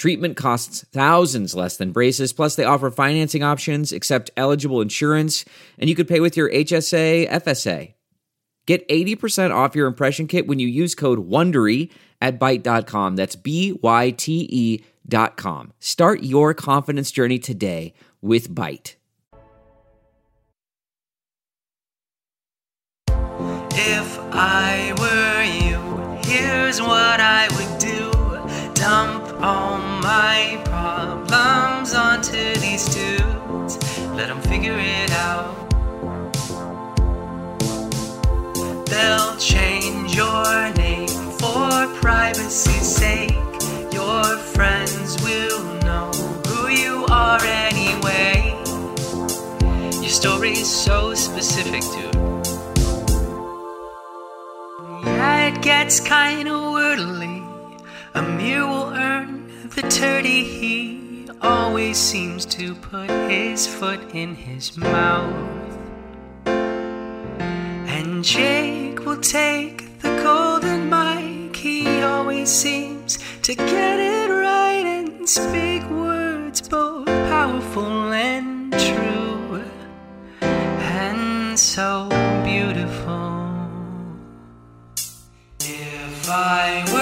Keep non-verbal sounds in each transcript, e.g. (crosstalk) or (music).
Treatment costs thousands less than braces, plus, they offer financing options, accept eligible insurance, and you could pay with your HSA, FSA. Get 80% off your impression kit when you use code WONDERY at Byte.com. That's B Y T E dot com. Start your confidence journey today with Byte. If I were you, here's what I would do dump all my problems onto these dudes, let them figure it out. They'll change your name for privacy's sake. Your friends will know who you are anyway. Your story's so specific, dude. Yeah, it gets kinda wordly. Amir will earn the turdy he always seems to put his foot in his mouth. And Jake will take the golden mic. He always seems to get it right and speak words both powerful and true. And so beautiful. If I were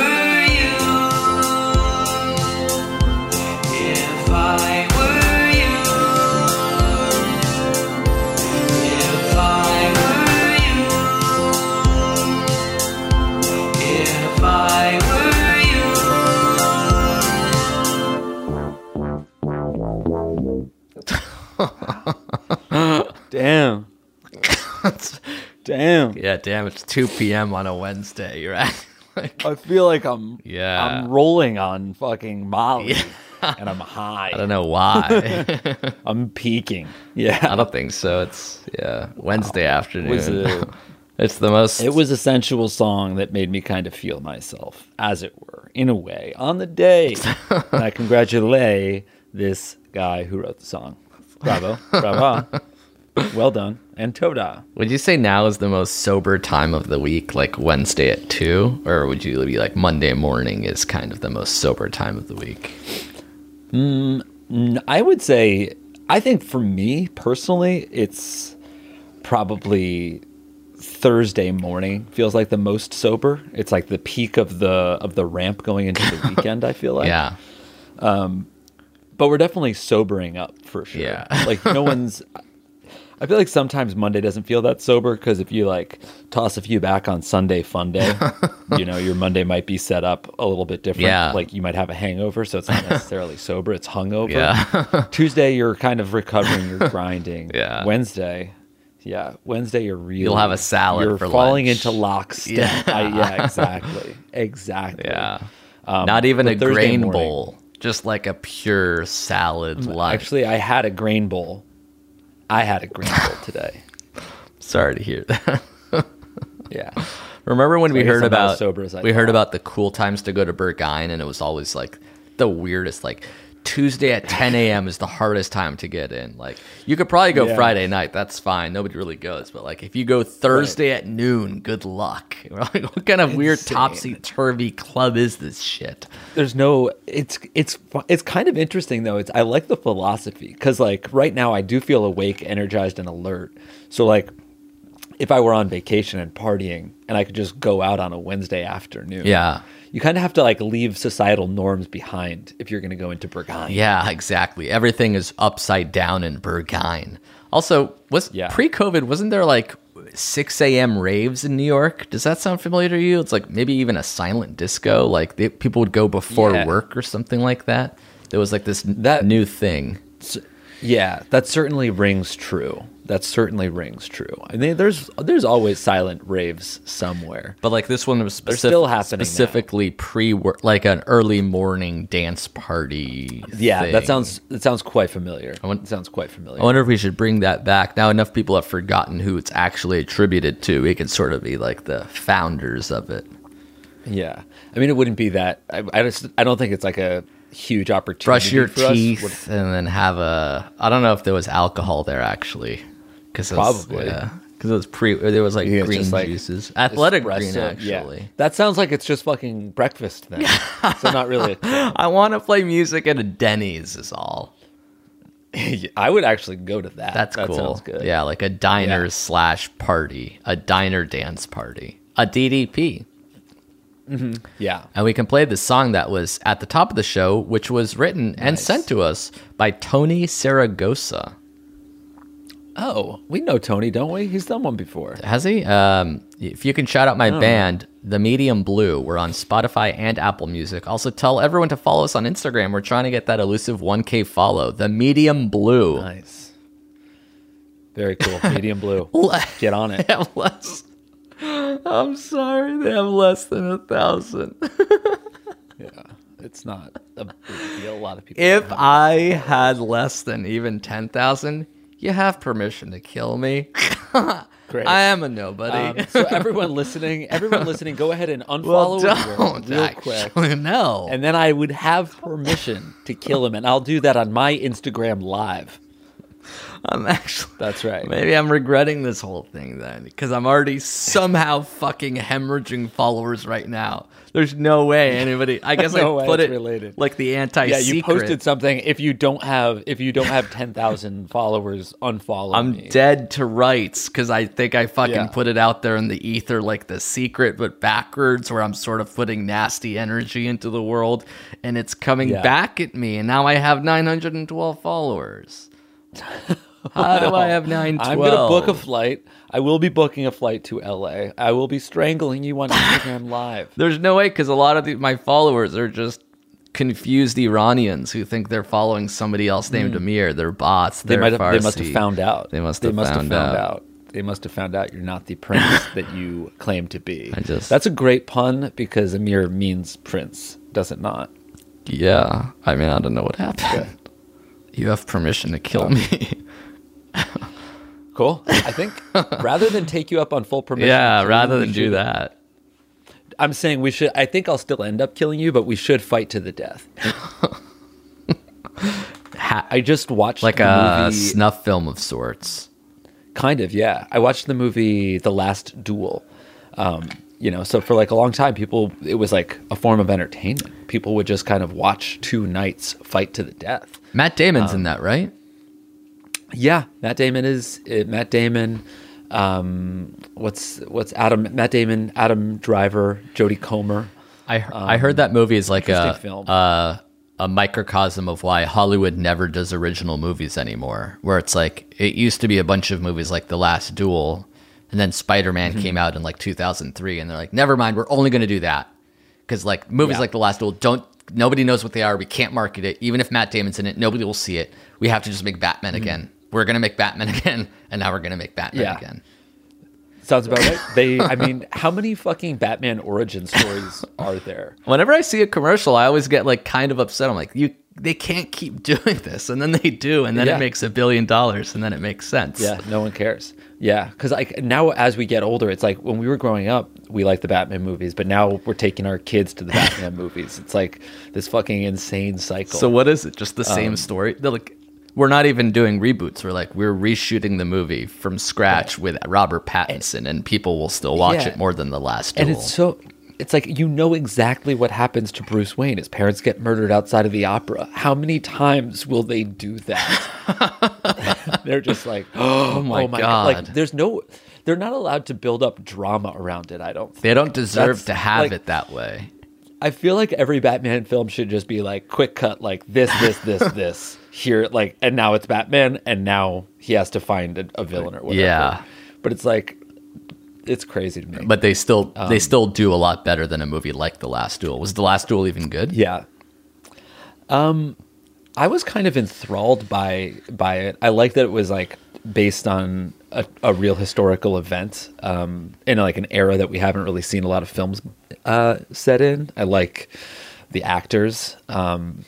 Yeah, damn, it's 2 p.m. on a Wednesday. (laughs) You're at like, I feel like I'm Yeah. I'm rolling on fucking Molly Yeah. and I'm high. (laughs) I don't know why. (laughs) I'm peaking. Yeah. I don't think so. It's yeah, Wednesday afternoon. was a- it's the most. It was a sensual song that made me kind of feel myself, as it were, in a way, on the day. and I congratulate this guy who wrote the song. Bravo. Bravo. Well done. And Toda. Would you say now is the most sober time of the week, like Wednesday at two, or would you be like Monday morning is kind of the most sober time of the week? I would say, I think for me personally, it's probably Thursday morning feels like the most sober. It's like the peak of the of the ramp going into the (laughs) weekend. I feel like, yeah, Um, but we're definitely sobering up for sure. Yeah. like no (laughs) one's. I feel like sometimes Monday doesn't feel that sober because if you like toss a few back on Sunday fun day, (laughs) you know your Monday might be set up a little bit different. Yeah. like you might have a hangover, so it's not (laughs) necessarily sober; it's hungover. Yeah. (laughs) Tuesday you're kind of recovering, you're grinding. Yeah. Wednesday, yeah, Wednesday you're really You'll have a salad You're for falling lunch. into lockstep. Yeah. I- yeah, exactly, exactly. yeah. Um, Not even a Thursday grain morning- bowl, just like a pure salad lunch. Actually, I had a grain bowl. I had a green bowl (laughs) today. sorry to hear that. (laughs) Yeah. Remember when So we heard I'm not as about sober as I we heard about the cool times to go to Berghain, and it was always like the weirdest. Like Tuesday at 10 a.m. is the hardest time to get in. Like you could probably go Yeah. Friday night, that's fine. Nobody really goes, but like if you go Thursday at noon, good luck. (laughs) Like, what kind of weird topsy turvy club is this shit? There's no it's it's it's kind of interesting though. It's I like the philosophy cuz like right now I do feel awake, energized and alert. So like if I were on vacation and partying and I could just go out on a Wednesday afternoon. Yeah. You kind of have to like leave societal norms behind if you're going to go into Berghain. Yeah, exactly. Everything is upside down in Berghain. Also, was Yeah. pre-COVID wasn't there like 6 a.m. raves in New York? Does that sound familiar to you? It's like maybe even a silent disco. Like they, people would go before Yeah. work or something like that. There was like this That- new thing. Yeah, that certainly rings true. That certainly rings true. I mean, there's there's always silent raves somewhere. But like this one was still happening specifically pre work, like an early morning dance party. Yeah, that sounds that sounds quite familiar. want- it sounds quite familiar. I wonder if we should bring that back. Now enough people have forgotten who it's actually attributed to. It could sort of be like the founders of it. yeah, I mean, it wouldn't be that. I, I just I don't think it's like a huge opportunity. Brush your for us. teeth What- and then have a. I don't know if there was alcohol there actually, because Probably. yeah, because it was pre. There was like it's green just, like, juices, athletic green espresso. actually. Yeah. That sounds like it's just fucking breakfast then. (laughs) so not really. (laughs) I want to play music at a Denny's. Is all. (laughs) I would actually go to that. That's that cool. Sounds good. Yeah, like a diner Yeah. slash party, a diner dance party, a DDP. Mm-hmm. yeah. And we can play the song that was at the top of the show, which was written and sent to us by Tony Saragosa. Oh, we know Tony, don't we? He's done one before. Has he? Um, if you can shout out my band, The Medium Blue. We're on Spotify and Apple Music. Also, tell everyone to follow us on Instagram. We're trying to get that elusive 1K follow. The Medium Blue. Nice. Very cool. Medium blue. (laughs) Get on it. (laughs) Less. I'm sorry, they have less than a thousand. (laughs) Yeah. It's not a big deal. A lot of people. If I had less than even 10,000, you have permission to kill me. (laughs) Great. I am a nobody. Um, so (laughs) everyone listening, everyone listening, go ahead and unfollow well, don't real actually. quick. No. And then I would have permission to kill him, and I'll do that on my Instagram live. I'm actually. That's right. Maybe I'm regretting this whole thing then because I'm already somehow fucking hemorrhaging followers right now. There's no way anybody. I guess (laughs) No I put it related. like the anti. Yeah, you posted something. If you don't have, if you don't have ten thousand (laughs) followers, unfollow I'm me. dead to rights because I think I fucking Yeah. put it out there in the ether like the secret, but backwards, where I'm sort of putting nasty energy into the world, and it's coming Yeah. back at me. And now I have 912 followers. (laughs) How do I have 912? (laughs) I'm gonna book a flight. I will be booking a flight to LA. I will be strangling you on Instagram (laughs) Live. There's no way because a lot of the, my followers are just confused Iranians who think they're following somebody else named Amir. They're bots. Hmm. They They're might have. They must have found out. They must They have must found have found out. out. They must have found out you're not the prince (laughs) that you claim to be. I just- That's a great pun because Amir means prince, does it not? Yeah, I mean I don't know what happened. You have permission to kill me. Cool. I think rather than take you up on full permission, yeah, rather than do that. I'm saying we should. I think I'll still end up killing you, but we should fight to the death. I just watched like a movie, snuff film of sorts. kind of yeah. I watched the movie The Last Duel. Um, you know, so for like a long time, people it was like a form of entertainment. People would just kind of watch two knights fight to the death. Matt Damon's Um, in that, right? Yeah, Matt Damon is uh, Matt Damon. Um, what's what's Adam Matt Damon, Adam Driver, Jodie Comer. I I heard that movie is like a um, film. a a microcosm of why Hollywood never does original movies anymore. Where it's like it used to be a bunch of movies like The Last Duel, and then Spider Man Mm-hmm. came out in like 2003, and they're like, never mind, we're only going to do that because like movies Yeah. like The Last Duel don't. Nobody knows what they are. We can't market it. Even if Matt Damon's in it, nobody will see it. We have to just make Batman again. We're gonna make Batman (laughs) again, and now we're gonna make Batman. Yeah. again. Sounds about right. They, I (laughs) mean, how many fucking Batman origin stories are there? (laughs) Whenever I see a commercial, I always get like kind of upset. I'm like, you they can't keep doing this, and then they do, and then Yeah. it makes a billion dollars, and then it makes sense. Yeah, no one cares. Yeah, because like now as we get older, it's like when we were growing up, we liked the Batman movies, but now we're taking our kids to the Batman movies. It's like this fucking insane cycle. So what is it? Just the Um, same story? They're like, we're not even doing reboots. We're like, we're reshooting the movie from scratch with Robert Pattinson, and people will still watch Yeah. it more than the last duel. and it's so it's like you know exactly what happens to Bruce Wayne. His parents get murdered outside of the opera. How many times will they do that? (laughs) They're just like, (gasps) oh, oh my Like God. there's no, they're not allowed to build up drama around it. I don't. Think. they don't deserve That's, to have like- it that way. I feel like every Batman film should just be like quick cut, like this, this, this, (laughs) this here, like, and now it's Batman, and now he has to find a, a villain or whatever. Yeah. but it's like, it's crazy to me. But they still Um, they still do a lot better than a movie like The Last Duel. Was The Last Duel even good? Yeah. Um, I was kind of enthralled by by it. I like that it was like based on a, a real historical event um, in like an era that we haven't really seen a lot of films uh, set in. I like the actors, um,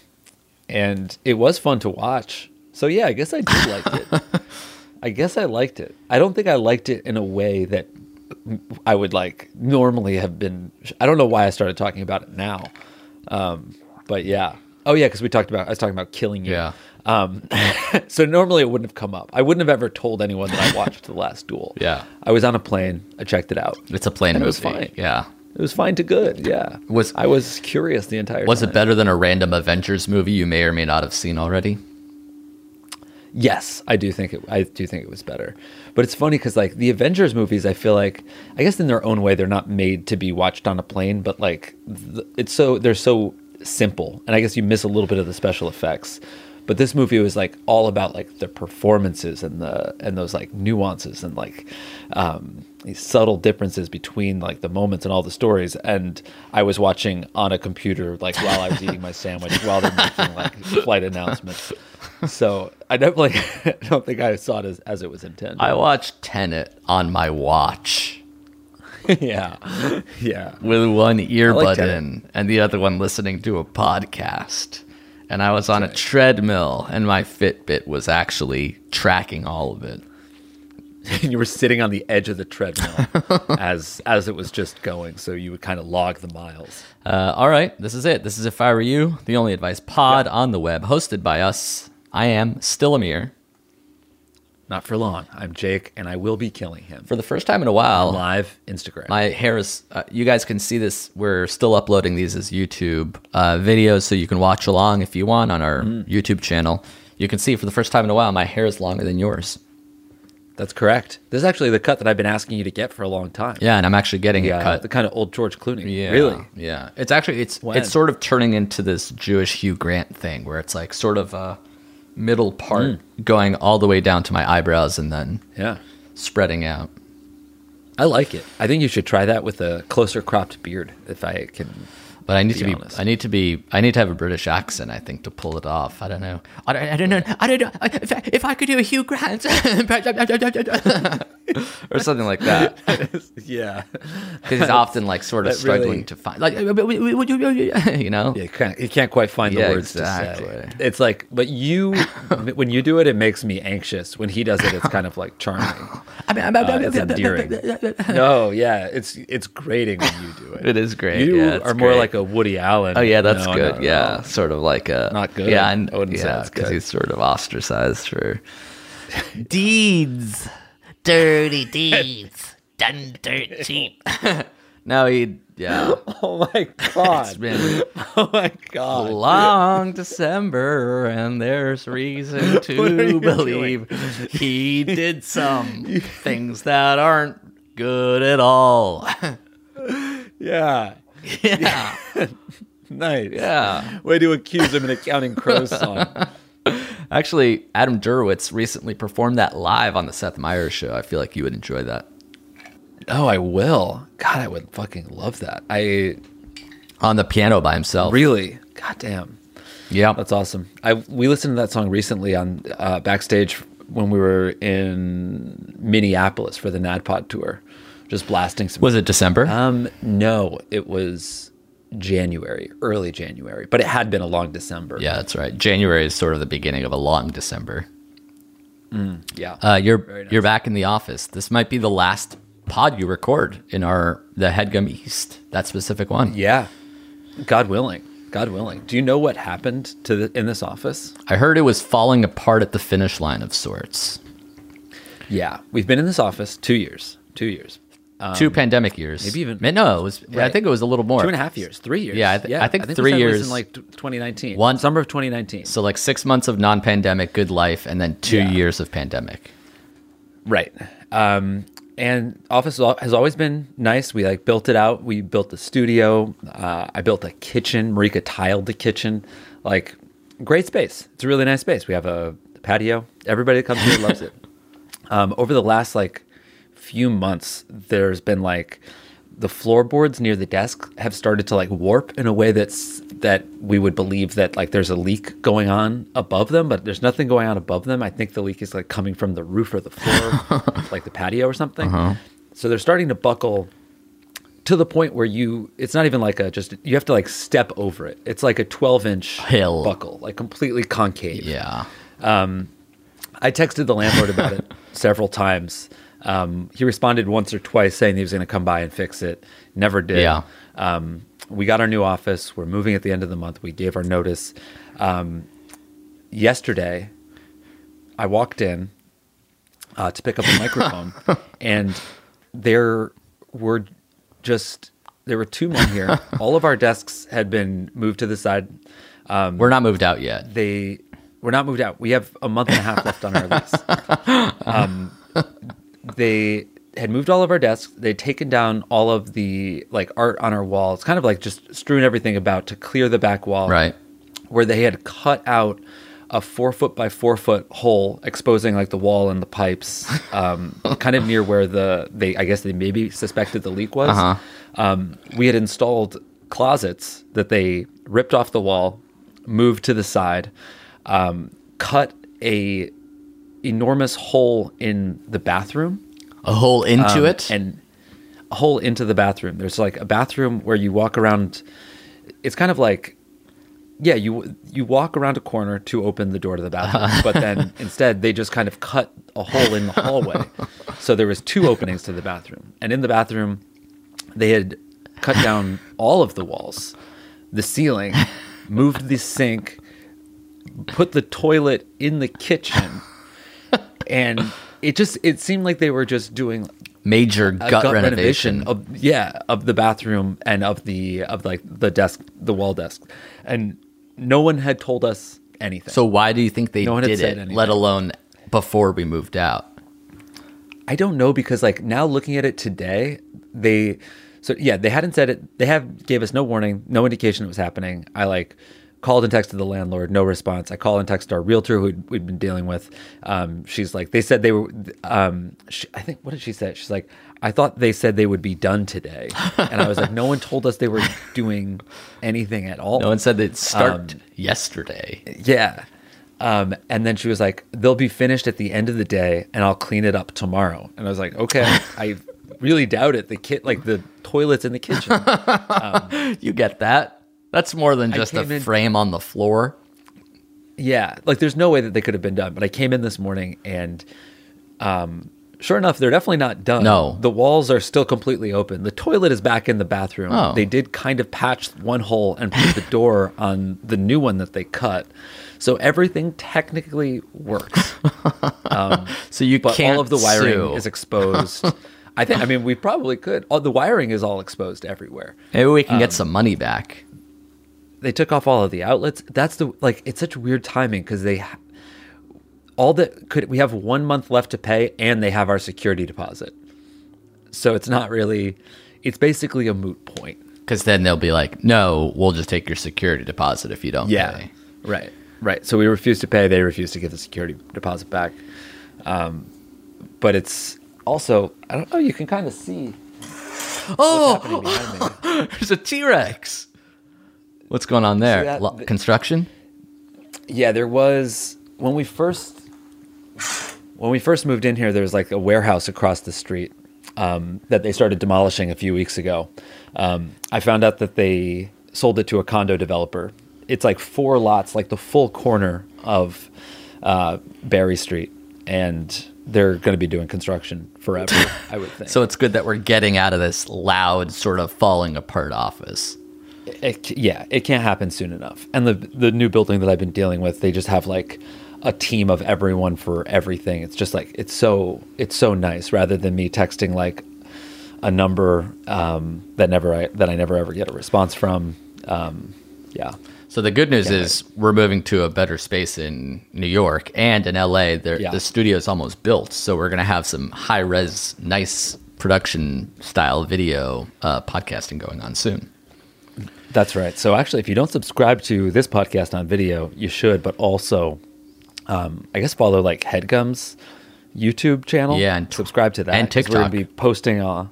and it was fun to watch. So yeah, I guess I did like it. (laughs) I guess I liked it. I don't think I liked it in a way that I would like normally have been. I don't know why I started talking about it now, um, but yeah. Oh yeah, because we talked about I was talking about killing you. Yeah. Um, (laughs) so normally it wouldn't have come up. I wouldn't have ever told anyone that I watched The Last Duel. (laughs) Yeah. I was on a plane. I checked it out. It's a plane And it was fine. Yeah. It was fine to good. Yeah. Was- I was curious the entire time. Was time. it better than a random Avengers movie you may or may not have seen already? Yes, I do think it. I do think it was better, but it's funny because like the Avengers movies, I feel like I guess in their own way they're not made to be watched on a plane, but like it's so they're so simple, and I guess you miss a little bit of the special effects. But this movie was like all about like the performances and the and those like nuances and like um, these subtle differences between like the moments and all the stories. And I was watching on a computer like while I was eating my sandwich (laughs) while they're making like flight announcements. So I definitely (laughs) don't think I saw it as, as it was intended. I watched Tenet on my watch (laughs) yeah, yeah. with one earbud Tenet. in and the other one listening to a podcast. And I was on a treadmill, and my Fitbit was actually tracking all of it. And (laughs) you were sitting on the edge of the treadmill (laughs) as as it was just going, so you would kind of log the miles. Uh, all right, this is it. This is If I Were You, the only advice pod on the web, hosted by us. I am still Amir. Not for long. I'm Jake, and I will be killing him. For the first time in a while, live Instagram. My hair is. Uh, you guys can see this. We're still uploading these as YouTube uh, videos, so you can watch along if you want on our Mm. YouTube channel. You can see for the first time in a while, my hair is longer than yours. That's correct. This is actually the cut that I've been asking you to get for a long time. Yeah, and I'm actually getting Yeah, it cut. the kind of old George Clooney. Yeah, Really? Yeah, it's actually it's When? it's sort of turning into this Jewish Hugh Grant thing, where it's like sort of a middle part Mm. going all the way down to my eyebrows and then Yeah. spreading out. I like it. I think you should try that with a closer cropped beard, if I can. But I need to be. honest. I need to be. I need to have a British accent. I think to pull it off. I don't know. I don't, I don't know. I don't know. If I, if I could do a Hugh Grant or something like that, Yeah. because he's often like sort of That struggling really- to find like you know. Yeah, you can't, you can't quite find the Yeah, words to say. It's like, but you, when you do it, it makes me anxious. When he does it, it's kind of like charming. I mean, Uh, it's endearing. No, yeah, it's it's grating when you do it. It is great. You yeah, are more great. like a Woody Allen. Oh yeah, that's No, good. no, yeah, no. sort of like a Not good? Yeah, and, I wouldn't say yeah, that's because good. he's sort of ostracized for (laughs) deeds, dirty deeds, done dirt cheap. (laughs) no, he yeah. (laughs) Oh my god! It's been oh my a god! long December, and there's reason to you believe he did some things that aren't good at all. Yeah, yeah, (laughs) nice. yeah. Way to accuse him in a Counting Crows (laughs) song. Actually, Adam Duritz recently performed that live on the Seth Meyers show. I feel like you would enjoy that. Oh, I will. God, I would fucking love that. I On the piano by himself. really, God damn. Yeah. That's awesome. I we listened to that song recently on uh, backstage when we were in Minneapolis for the NADPOD tour, just blasting some. Was it December? Um, no, it was January, early January, but it had been a long December. yeah, that's right. January is sort of the beginning of a long December. yeah. Uh, you're nice. you're back in the office. This might be the last pod you record in our the Headgum East. That specific one. yeah. God willing. God willing. Do you know what happened to the, in this office? I heard it was falling apart at the finish line of sorts. Yeah, we've been in this office two years. Two years. Two pandemic years. Um, maybe even- no, it was. I think it was a little more. Two and a half years, three years. Yeah, I th- I think we three started years. listening, like 2019, One- summer of 2019. So like six months of non-pandemic good life, and then two Yeah. years of pandemic. Right. Um, and office has always been nice. We like built it out. We built the studio. Uh, I built a kitchen. Marika tiled the kitchen. Like great space. It's a really nice space. We have a patio. Everybody that comes here loves it. (laughs) Um, over the last like few months, there's been like the floorboards near the desk have started to like warp in a way that's that we would believe that like there's a leak going on above them, but there's nothing going on above them. I think the leak is like coming from the roof or the floor, (laughs) like the patio or something. So they're starting to buckle to the point where you it's not even like a just you have to like step over it. It's like a 12 inch Hill. buckle, like completely concave. Yeah. Um, I texted the landlord about it (laughs) several times. Um, he responded once or twice saying he was going to come by and fix it. Never did. Yeah. Um, we got our new office. We're moving at the end of the month. We gave our notice. Um, yesterday, I walked in uh, to pick up a microphone, (laughs) and there were just there were two men here. (laughs) All of our desks had been moved to the side. We're not moved out yet. They we're not moved out. We have a month and a half left on our lease. (laughs) Um, they had moved all of our desks. They'd taken down all of the like art on our wall. It's kind of like just strewn everything about to clear the back wall. Right. Where they had cut out a four foot by four foot hole, exposing like the wall and the pipes, um, (laughs) kind of near where the they I guess they maybe suspected the leak was. Uh-huh. Um, we had installed closets that they ripped off the wall, moved to the side, um, cut a enormous hole in the bathroom A hole into um, it. and a hole into the bathroom. There's like a bathroom where you walk around. It's kind of like, yeah, you you walk around a corner to open the door to the bathroom, (laughs) but then instead they just kind of cut a hole in the hallway. so there was two openings to the bathroom, and in the bathroom, they had cut down all of the walls, the ceiling, moved the sink, put the toilet in the kitchen, and it just it seemed like they were just doing Major a gut, renovation. of yeah of the bathroom and of the of like the desk the wall desk and no one had told us anything so why do you think they No did it, anything. let alone before we moved out? i don't know because like now looking at it today they so yeah they hadn't said it they have gave us no warning no indication it was happening i like called and texted the landlord no response i called and texted our realtor who we'd been dealing with um, she's like they said they were um, she, i think what did she say she's like i thought they said they would be done today and i was like no one told us they were (laughs) doing anything at all No one said they'd start Um, yesterday. Yeah. Um, and then she was like, they'll be finished at the end of the day and I'll clean it up tomorrow. And I was like, okay, I (laughs) really doubt it. The kit, like the toilets in the kitchen. (laughs) You get that? That's more than just a in- frame on the floor. yeah. Like there's no way that they could have been done. But I came in this morning and, um, sure enough, they're definitely not done. No. The walls are still completely open. The toilet is back in the bathroom. Oh. They did kind of patch one hole and put the (laughs) door on the new one that they cut. So everything technically works. (laughs) So you but can't all of the wiring sue. is exposed. I think. I mean, we probably could. All the wiring is all exposed everywhere. Maybe we can um, get some money back. They took off all of the outlets. That's the like. It's such weird timing because they all that could. We have one month left to pay, and they have our security deposit. So it's not really. It's basically a moot point. Because then they'll be like, no, we'll just take your security deposit if you don't pay. Right. Right. So we refuse to pay. They refuse to give the security deposit back. Um, but it's also I don't know. You can kind of see. Oh, what's happening behind me. (laughs) there's a T Rex. What's going on there? that? Lo- construction? Yeah, there was when we first when we first moved in here. There was like a warehouse across the street um, that they started demolishing a few weeks ago. Um, I found out that they sold it to a condo developer. It's like four lots, like the full corner of uh, Barry Street, and they're going to be doing construction forever. (laughs) I would think. So it's good that we're getting out of this loud, sort of falling apart office. It, yeah, it can't happen soon enough. And the the new building that I've been dealing with, they just have like a team of everyone for everything. It's just like it's so it's so nice rather than me texting like a number um, that never I, that I never ever get a response from. Um, yeah, So the good news Yeah, is we're moving to a better space in New York and in LA. Yeah. The studio is almost built, so we're gonna have some high res, nice production style video uh, podcasting going on soon. That's right. So actually, if you don't subscribe to this podcast on video, you should. But also, um, I guess follow like Headgum's YouTube channel. Yeah, and tw- subscribe to that. and 'cause We're gonna be posting uh,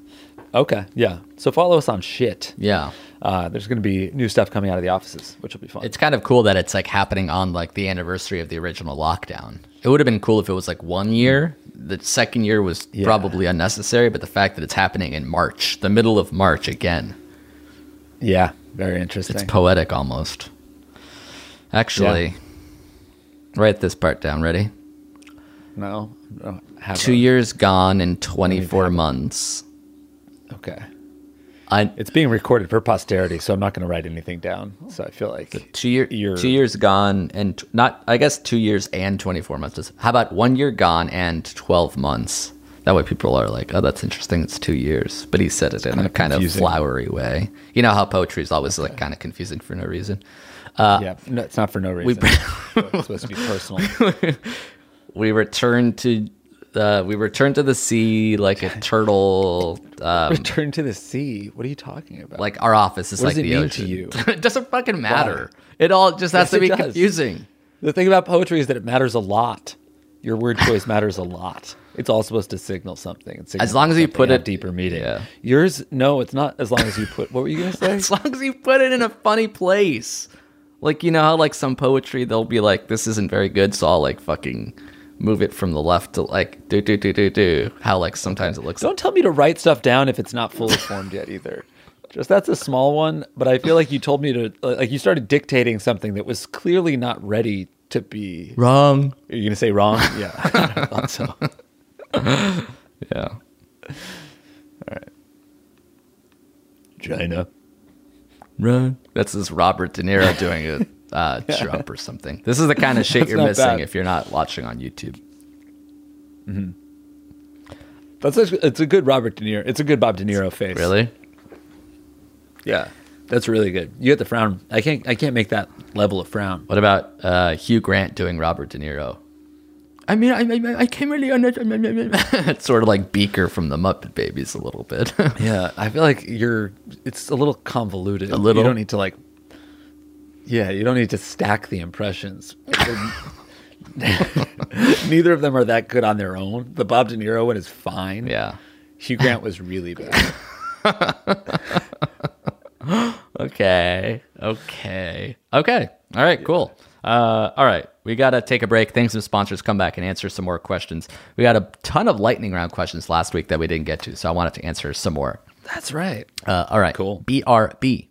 Okay, yeah. So follow us on shit. Yeah. Uh, there's going to be new stuff coming out of the offices, which will be fun. It's kind of cool that it's like happening on like the anniversary of the original lockdown. It would have been cool if it was like one year. The second year was probably unnecessary, but the fact that it's happening in March, the middle of March again, yeah, very interesting. it's poetic almost. Actually, write this part down. Ready? no, Two a- years gone in 24 months. Okay, I it's being recorded for posterity, so I'm not going to write anything down. So I feel like two year two years gone and t- not I guess two years and 24 months. How about one year gone and 12 months? That way people are like, oh, that's interesting. It's two years, but he said it in a kinda of flowery way. You know how poetry is always like kind of confusing for no reason. yeah, no, it's not for no reason. We, it's supposed to be personal. (laughs) We return to uh, we return to the sea like a (laughs) turtle. Um, Return to the sea. What are you talking about? like our office is What like the ocean. to you? (laughs) it doesn't fucking matter. It all just has Yes, to be confusing. the thing about poetry is that it matters a lot. Your word choice matters a lot. It's all supposed to signal something. It signals As long as you put it- deeper meaning. yeah. Yours, no, it's not. As long as you put. What were you gonna (laughs) say? as long as you put it in a funny place. Like you know how like some poetry they'll be like this isn't very good, so I'll like fucking move it from the left to like do do do do do. How like sometimes it looks Don't tell me to write stuff down if it's not fully formed yet either. Just that's a small one, but I feel like you told me to uh, like you started dictating something that was clearly not ready to be. wrong. Are you gonna say wrong? Yeah, (laughs) I thought so. (laughs) Yeah. All right. China. Run. That's this Robert De Niro doing a uh, (laughs) Trump or something. This is the kind of shit you're missing bad. if you're not watching on YouTube. That's actually, it's a good Robert De Niro. It's a good Bob De Niro face. Really? Yeah, that's really good. You have to frown. I can't. I can't make that level of frown. What about uh, Hugh Grant doing Robert De Niro? I mean, I, I, I can't really understand. (laughs) it's sort of like Beaker from the Muppet Babies a little bit. (laughs) Yeah, I feel like you're. It's a little convoluted. A little? You don't need to like. Yeah, you don't need to stack the impressions. (laughs) Neither of them are that good on their own. The Bob De Niro one is fine. yeah. Hugh Grant was really bad. Okay. Okay. Okay. All right. Cool. Uh, all right. We got to take a break. Thanks to sponsors. Come back and answer some more questions. We got a ton of lightning round questions last week that we didn't get to, so I wanted to answer some more. That's right. Uh, all right. Cool. BRB.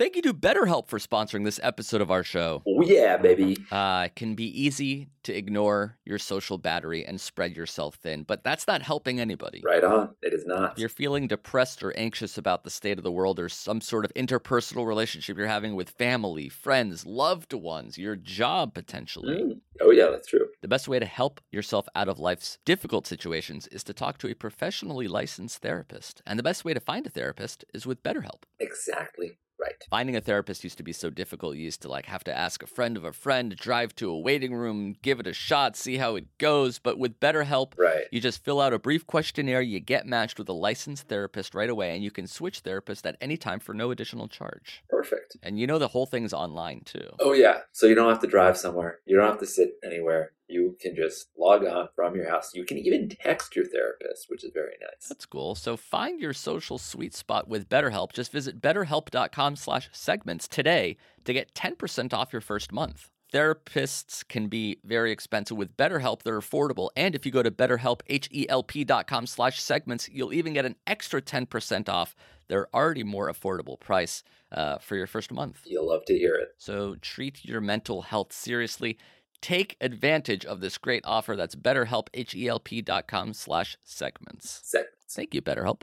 Thank you to BetterHelp for sponsoring this episode of our show. Oh yeah, baby. Uh, it can be easy to ignore your social battery and spread yourself thin, but that's not helping anybody. Right on. It is not. If you're feeling depressed or anxious about the state of the world or some sort of interpersonal relationship you're having with family, friends, loved ones, your job potentially, Mm. Oh yeah, that's true. the best way to help yourself out of life's difficult situations is to talk to a professionally licensed therapist. And the best way to find a therapist is with BetterHelp. Exactly right. Finding a therapist used to be so difficult. You used to like have to ask a friend of a friend, drive to a waiting room, give it a shot, see how it goes. But with BetterHelp, Right. you just fill out a brief questionnaire, you get matched with a licensed therapist right away, and you can switch therapists at any time for no additional charge. Perfect. And you know the whole thing's online too. Oh yeah. So you don't have to drive somewhere. You don't have to sit anywhere. You can just log on from your house. You can even text your therapist, which is very nice. That's cool. So find your social sweet spot with BetterHelp. Just visit betterhelp.com slash segments today to get 10% off your first month. Therapists can be very expensive. With BetterHelp, they're affordable. And if you go to betterhelp, H-E-L-P.com slash segments, you'll even get an extra 10% off their already more affordable price uh, for your first month. You'll love to hear it. So treat your mental health seriously. Take advantage of this great offer. That's betterhelp, H-E-L-P dot com slash segments. Segments. Thank you, BetterHelp.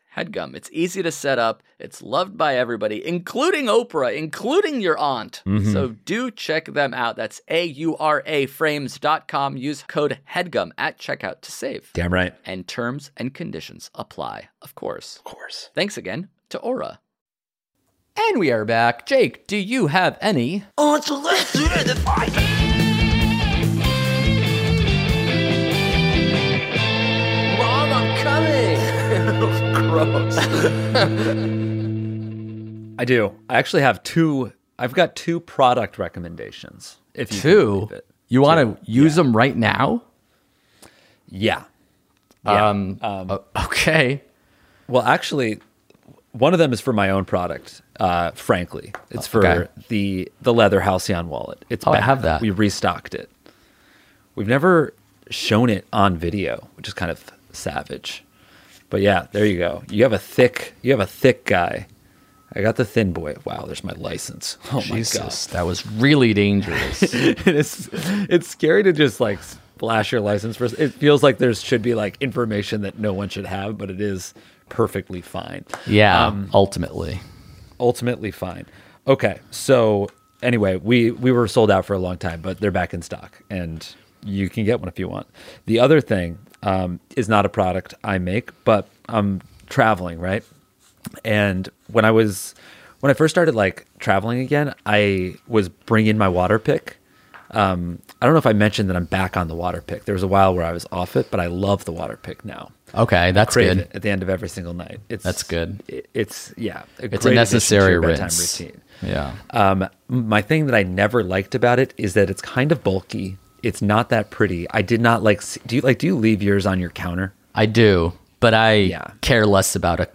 HEADGUM. It's easy to set up. It's loved by everybody, including Oprah, including your aunt. Mm-hmm. So do check them out. That's A U R A frames.com. Use code HEADGUM at checkout to save. Damn right. And terms and conditions apply, of course. Of course. Thanks again to Aura. And we are back. Jake, do you have any? Oh, it's Mom, coming. Gross. (laughs) I do. I actually have two. I've got two product recommendations. If you Two? believe it. You want to use them right now? Yeah. Yeah. Um, o- okay. Well, actually, one of them is for my own product. Uh, frankly, it's for Okay. the the leather Halcyon wallet. It's Oh, I have that. We restocked it. We've never shown it on video, which is kind of savage. But yeah, there you go. You have a thick. You have a thick guy. I got the thin boy. Wow, there's my license. (laughs) Oh Jesus, that was really dangerous. (laughs) it's it's scary to just like flash your license first. It feels like there should be like information that no one should have, but it is perfectly fine. yeah, Um, ultimately. ultimately fine. Okay, so anyway, we we were sold out for a long time, but they're back in stock, and you can get one if you want. The other thing um, is not a product I make, but I'm traveling, right? And when I was when I first started like traveling again, I was bringing my water pick. Um, I don't know if I mentioned that I'm back on the water pick. There was a while where I was off it, but I love the water pick now Okay, that's good. at the end of every single night. It's That's good. it- it's yeah, It's a great addition necessary bedtime rinse. routine. Yeah. Um, my thing that I never liked about it is that it's kind of bulky. It's not that pretty. I did not like. Do you like? Do you leave yours on your counter? I do, but I Yeah. care less about a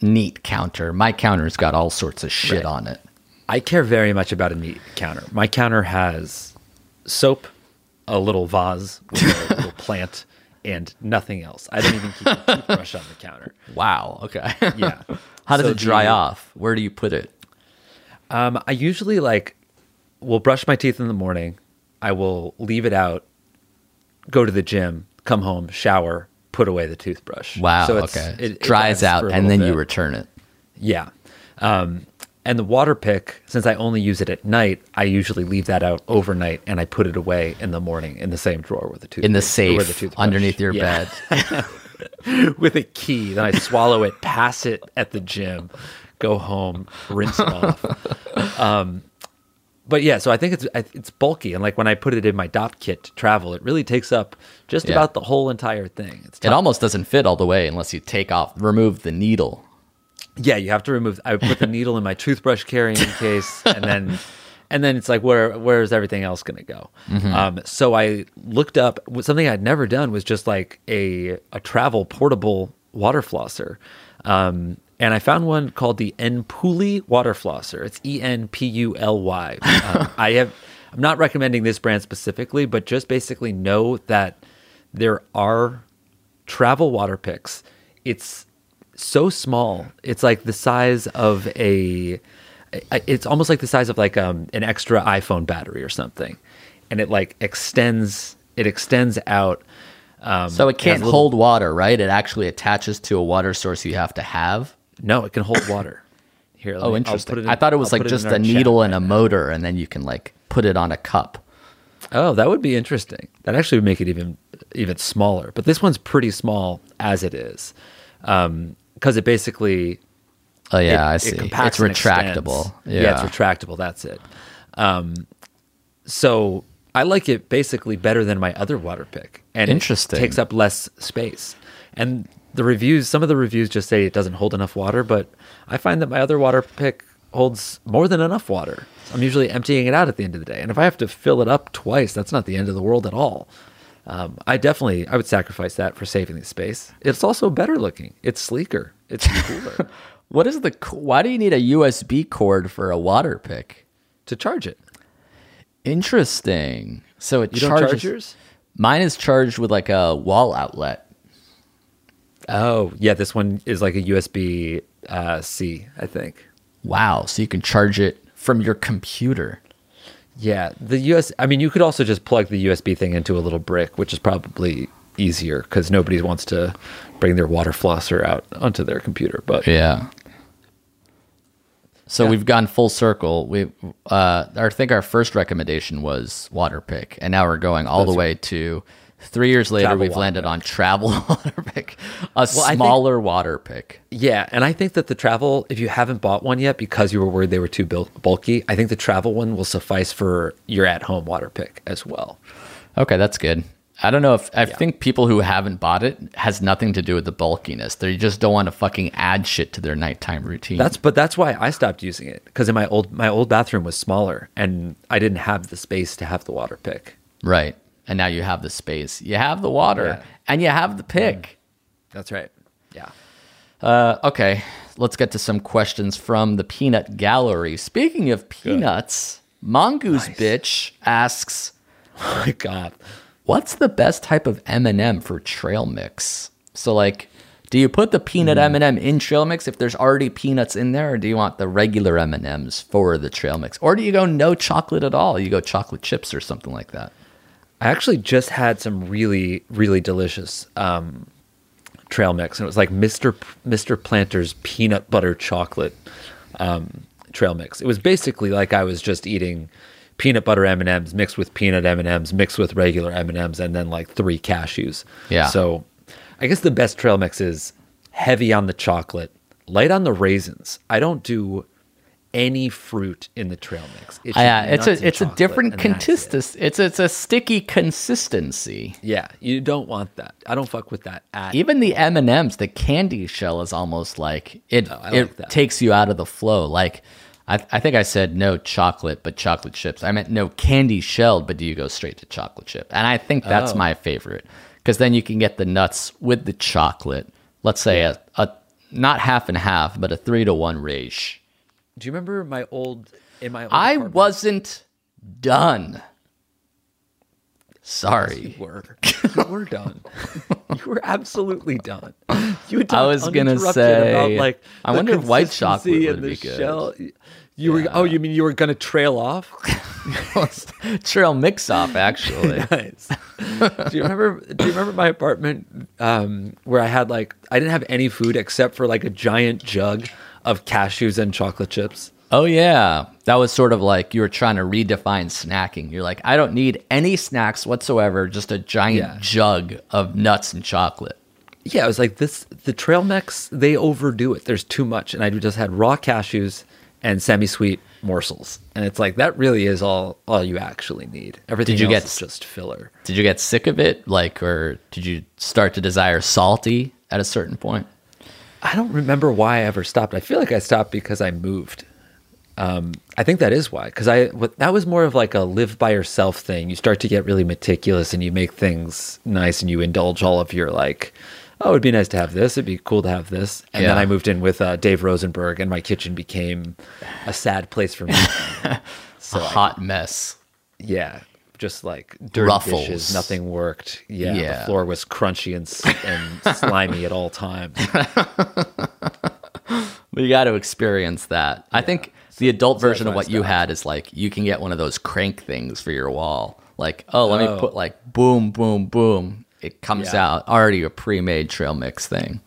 neat counter. My counter's got all sorts of shit Right. on it. I care very much about a neat counter. My counter has soap, a little vase with a little (laughs) plant, and nothing else. I don't even keep a toothbrush on the counter. Wow. Okay. Yeah. (laughs) How does So it dry the- off? Where do you put it? Um, I usually like will brush my teeth in the morning. I will leave it out, go to the gym, come home, shower, put away the toothbrush. Wow. So okay. it- it dries out and then you return it. Yeah. Um, and the water pick, since I only use it at night, I usually leave that out overnight and I put it away in the morning in the same drawer with the toothbrush. In the safe the toothbrush. underneath your Yeah. bed. (laughs) with a key. Then I swallow it, pass it at the gym, go home, rinse it off. (laughs) Um, but yeah, so I think it's it's bulky, and like when I put it in my dop kit to travel, it really takes up just Yeah. about the whole entire thing. It's It almost doesn't fit all the way unless you take off, remove the needle. yeah, you have to remove. I put the needle in my toothbrush carrying case, and then (laughs) and then it's like where where is everything else going to go? Um, so I looked up something I'd never done was just like a a travel portable water flosser. Um, and I found one called the Enpuly water flosser. It's E N P U L Y. (laughs) Um, I have. I'm not recommending this brand specifically, but just basically know that there are travel water picks. It's so small. It's like the size of a. It's almost like the size of like um, an extra iPhone battery or something, and it like extends. It extends out. Um, So it can't little- hold water, right? It actually attaches to a water source you have to have. No, it can hold water. (coughs) Here, me- Oh, I'll interesting. in- I thought it was I'll like just a needle right and a now. motor, and then you can like put it on a cup. Oh, that would be interesting. That actually would make it even even smaller. But this one's pretty small as it is, because it basically Oh yeah, it- I see. compacts it's retractable. Yeah. it's retractable. That's it. Um, so I like it basically better than my other water pick, and Interesting. it takes up less space. And the reviews, some of the reviews just say it doesn't hold enough water, but I find that my other water pick holds more than enough water. I'm usually emptying it out at the end of the day, and if I have to fill it up twice, that's not the end of the world at all. Um, I definitely I would sacrifice that for saving the space. It's also better looking. It's sleeker. It's cooler (laughs) What is the? Why do you need a USB cord for a water pick? to charge it. Interesting. So it You charges. Mine is charged with like a wall outlet. Oh yeah, this one is like a USB uh, C, I think. Wow. So you can charge it from your computer. Yeah, the US. I mean, you could also just plug the USB thing into a little brick, which is probably easier because nobody wants to bring their water flosser out onto their computer. But Yeah. So Yeah. we've gone full circle. We, uh, I think our first recommendation was water pick, and now we're going all the That's way to three years later. Travel we've landed on travel (laughs) water pick, a think- smaller water pick. yeah, and I think that the travel, if you haven't bought one yet because you were worried they were too bulky, I think the travel one will suffice for your at-home water pick as well. Okay, that's good. I don't know if I think people who haven't bought it has nothing to do with the bulkiness. They just don't want to fucking add shit to their nighttime routine. That's but that's why I stopped using it because in my old my old bathroom was smaller and I didn't have the space to have the water pick. right. And now you have the space, you have the water, Yeah. and you have the pick. That's right. Yeah. Uh, okay, let's get to some questions from the peanut gallery. Speaking of peanuts, Mongoose bitch asks, (laughs) Oh my god. "What's the best type of M&M for trail mix?" So, like, do you put the peanut Hmm. M&M in trail mix if there's already peanuts in there, or do you want the regular M&Ms for the trail mix, or do you go no chocolate at all? You go chocolate chips or something like that. I actually just had some really, really delicious um, trail mix, and it was like Mr. P- Mr. Planter's peanut butter chocolate um, trail mix. It was basically like I was just eating peanut butter M and M's mixed with peanut M and M's mixed with regular M and M's, and then like three cashews. Yeah. So, I guess the best trail mix is heavy on the chocolate, light on the raisins. I don't do any fruit in the trail mix. It uh, should Yeah, it's a it's a different that's it. It's it's a sticky consistency. Yeah, you don't want that. I don't fuck with that at Even the M and M's, the candy shell is almost like it. Oh, I it like that. takes you out of the flow. Like I, I think I said no chocolate, but chocolate chips. I meant no candy shell, but do you go straight to chocolate chip? And I think that's Oh. my favorite because then you can get the nuts with the chocolate. Let's say a, a not half and half, but a three to one ratio. Do you remember my old in my old I apartment? wasn't done. Sorry. You were you were done. you were absolutely done. You (laughs) I was gonna say, about, like I wonder if white chocolate would be good. shell. You were oh you mean you were gonna trail off? (laughs) Trail mix off, actually. (laughs) nice. do you remember? Do you remember my apartment um, where I had like I didn't have any food except for like a giant jug of cashews and chocolate chips. Oh yeah, that was sort of like you were trying to redefine snacking. You're like, I don't need any snacks whatsoever, just a giant Yeah. jug of nuts and chocolate. Yeah, I was like this. The trail mix they overdo it. There's too much, and I just had raw cashews and semi-sweet morsels, and it's like that really is all all you actually need. Everything Did you else get- is just filler. Did you get sick of it, like, or did you start to desire salty at a certain point? I don't remember why I ever stopped. I feel like I stopped because I moved. Um, I think that is why, because I that was more of like a live by yourself thing. You start to get really meticulous, and you make things nice, and you indulge all of your like, oh, it'd be nice to have this. It'd be cool to have this. And then I moved in with uh, Dave Rosenberg, and my kitchen became a sad place for me. (laughs) so a I- hot mess. yeah, just like dirty Ruffles. dishes. Nothing worked. Yeah, Yeah. the floor was crunchy and and (laughs) slimy at all times. (laughs) But you got to experience that. I think the adult version of what you had is like you can get one of those crank things for your wall. Like, oh, let me Oh. put like boom, boom, boom. It comes Yeah. out already a pre-made trail mix thing.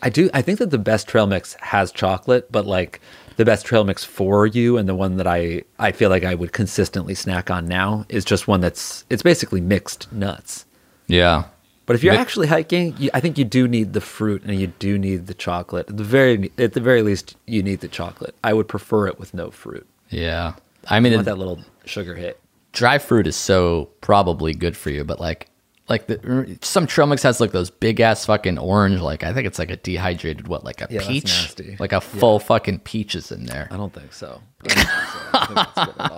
I do. I think that the best trail mix has chocolate, but like the best trail mix for you, and the one that I I feel like I would consistently snack on now is just one that's it's basically mixed nuts. Yeah. But if you're Mi- actually hiking, you, I think you do need the fruit and you do need the chocolate. At the very at the very least, you need the chocolate. I would prefer it with no fruit. Yeah. I mean, I it, that little sugar hit. dry fruit is so probably good for you, but like like the er, some trail mix has like those big ass fucking orange. Like I think it's like a dehydrated what like a Yeah, peach, nasty. like a full fucking peach is in there. I don't think so. I don't think so. I don't think that's good at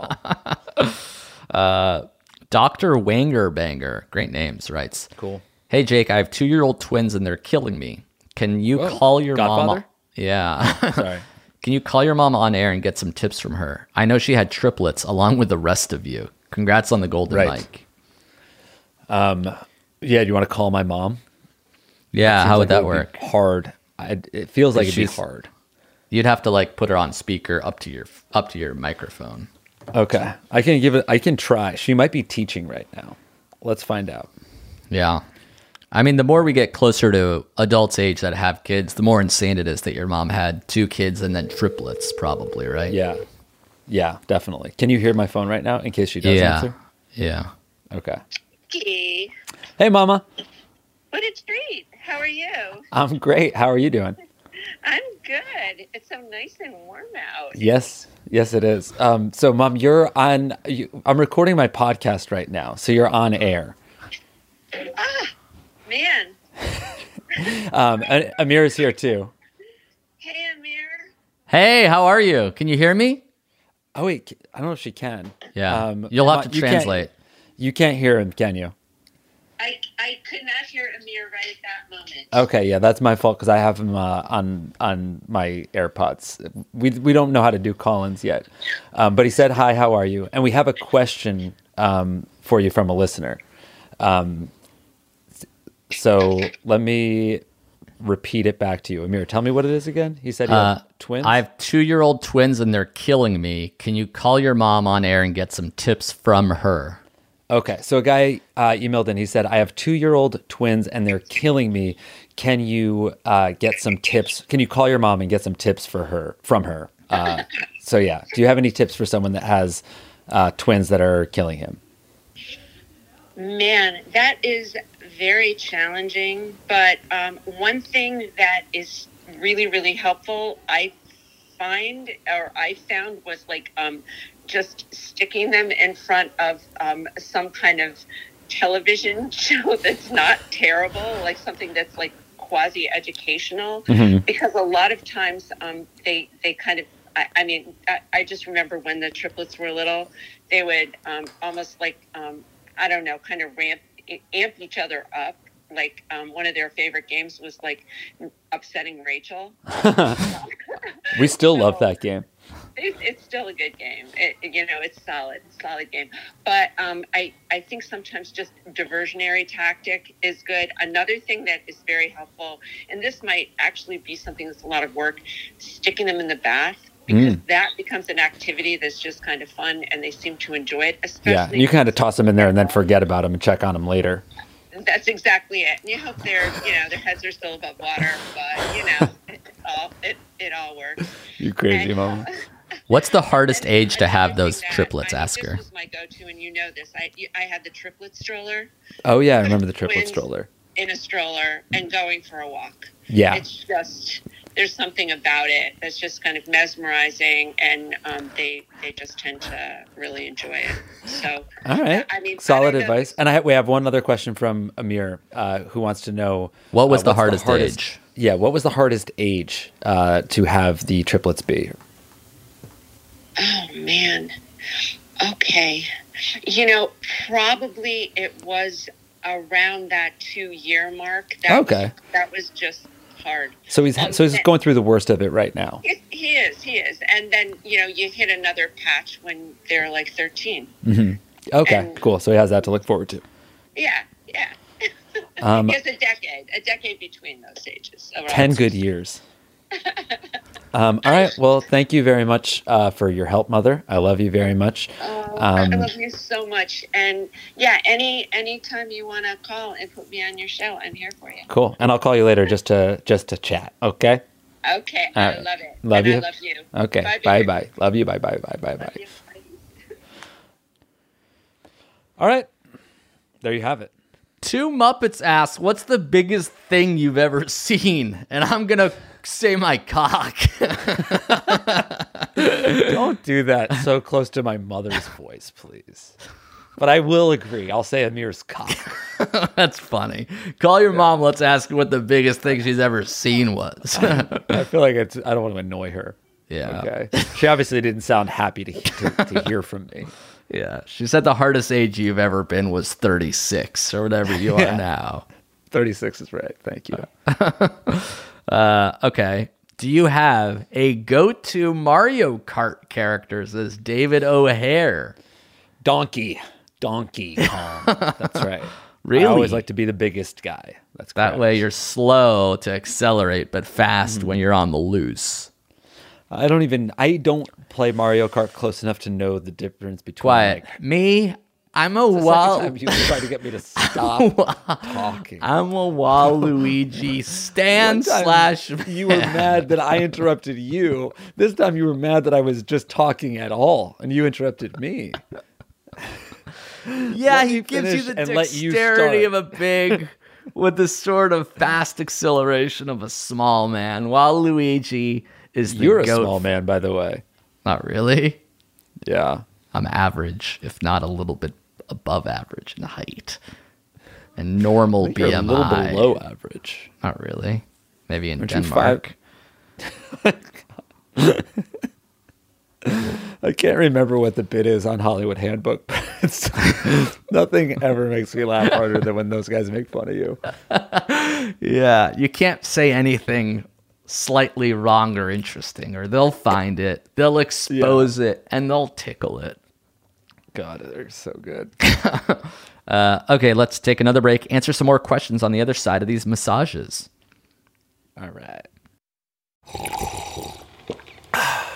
all. (laughs) Uh, Doctor Wanger Banger, great names, writes. Cool. Hey Jake, I have two year old twins and they're killing me. Can you Whoa. call your mom? Yeah. (laughs) (laughs) Sorry. Can you call your mom on air and get some tips from her? I know she had triplets along with the rest of you. Congrats on the golden Right. mic. Um, yeah, do you want to call my mom? Yeah, how would it that be work? Hard. I, it feels like it'd be hard. You'd have to like put her on speaker up to your up to your microphone. Okay, I can give it. I can try. She might be teaching right now. Let's find out. Yeah. I mean, the more we get closer to adults' age that have kids, the more insane it is that your mom had two kids and then triplets, probably, right? Yeah, yeah, definitely. Can you hear my phone right now? In case she does Yeah. answer. Yeah. Okay. Hey, Hey, Mama. what a treat. How are you? I'm great. How are you doing? (laughs) I'm good. It's so nice and warm out. Yes, yes, it is. Um, so, Mom, you're on. You, I'm recording my podcast right now, so you're on air. Ah, man. (laughs) Um, Amir is here too. Hey, Amir. Hey, how are you? Can you hear me? Oh wait, I don't know if she can. Yeah. Um, You'll have Ma- to you translate. You can't hear him, can you? I, I could not hear Amir right at that moment. Okay, yeah, that's my fault because I have him uh, on on my AirPods. We we don't know how to do call-ins yet, um, but he said hi. How are you? And we have a question um, for you from a listener. Um, so let me repeat it back to you, Amir. Tell me what it is again. He said he Uh, had twins. I have two year old twins and they're killing me. Can you call your mom on air and get some tips from her? Okay, so a guy uh, emailed in. He said, "I have two-year-old twins and they're killing me. Can you uh, get some tips? Can you call your mom and get some tips for her from her?" Uh, (laughs) so yeah, do you have any tips for someone that has uh, twins that are killing him? Man, that is very challenging. But um, one thing that is really, really helpful, I find or I found was like um, just sticking them in front of um, some kind of television (laughs) show that's not terrible, like something that's like quasi educational, because a lot of times um, they they kind of. I, I mean, I, I just remember when the triplets were little, they would um, almost like um, I don't know, kind of ramp amp each other up. Like um, one of their favorite games was like upsetting Rachel. (laughs) We still love that game. It, it's still a good game. It, you know, it's solid, solid game. But um, I, I think sometimes just diversionary tactic is good. Another thing that is very helpful, and this might actually be something that's a lot of work, sticking them in the bath because that becomes an activity that's just kind of fun, and they seem to enjoy it. Especially Yeah, you kind of toss them in there and then forget about them and check on them later. That's exactly it. And you hope their, you know, their heads are still above water, but you know, it all it, it all works. You crazy And, mama. What's the hardest age to have those triplets? I think Ask her. This was my go-to, and you know this. I I had the triplet stroller Oh yeah, I remember the triplet stroller. in a stroller and going for a walk. Yeah, It's just there's something about it that's just kind of mesmerizing, and um, they they just tend to really enjoy it. So all right. I mean, solid don't advice. And I we have one other question from Amir, uh, who wants to know What was uh, the what's hardest age? Yeah, what was the hardest age uh, to have the triplets be? Oh man. Okay. You know, probably it was around that two year mark. That Okay. Was, that was just hard. So he's Um, so he's and- going through the worst of it right now. He, he is, he is. And then, you know, you hit another patch when they're like 13. Okay, And- cool. So he has that to look forward to. Yeah, yeah. Um, (laughs) It's a decade, a decade between those ages. Ten good years. (laughs) Um, all right. Well, thank you very much uh, for your help, Mother. I love you very much. Oh, I Um, love you so much. And yeah, any any time you want to call and put me on your show, I'm here for you. Cool. And I'll call you later just to just to chat. Okay. Okay, All I right. love it. Love and you. I love you. Okay. Bye, Bye bye. Love you. Bye bye bye bye bye Love bye. you. Bye. All right. There you have it. Two Muppets ask, "What's the biggest thing you've ever seen?" And I'm gonna say my cock. (laughs) Don't do that so close to my mother's voice, please. But I will agree. I'll say Amir's cock. (laughs) That's funny. Call your mom. Let's ask what the biggest thing she's ever seen was. I feel like it's. I don't want to annoy her. yeah. Okay. She obviously didn't sound happy to, to, to hear from me. Yeah. She said the hardest age you've ever been was 36 or whatever you are (laughs) now. 36 is right. Thank you. (laughs) Uh, okay. Do you have a go to Mario Kart character? Says David O'Hare. Donkey. Donkey (laughs) Kong. That's right. Really? I always like to be the biggest guy. That's That way you're slow to accelerate, but fast Mm-hmm. when you're on the loose. I don't even. I don't play Mario Kart close enough to know the difference between. Quiet. Like, Me, I'm a the second wild. time you tried to get me to (laughs) stop talking. I'm a Waluigi stan (laughs) One time slash. You were mad that I (laughs) interrupted you. This time you were mad that I was just talking at all, and you interrupted me. Yeah, he gives you the let you dexterity of a big with the sort of fast acceleration of a small man, while Luigi is the You're a small man, by the way. Not really. Yeah. I'm average, if not a little bit above average in height. And normal You're BMI. a little below average. Not really. Maybe in Aren't Denmark. (laughs) I can't remember what the bit is on Hollywood Handbook. But it's, (laughs) nothing ever makes me laugh harder than when those guys make fun of you. (laughs) Yeah, you can't say anything slightly wrong or interesting, or they'll find it, they'll expose it, and they'll tickle it. God, they're so good. (laughs) Uh, okay, let's take another break, answer some more questions on the other side of these massages. All right.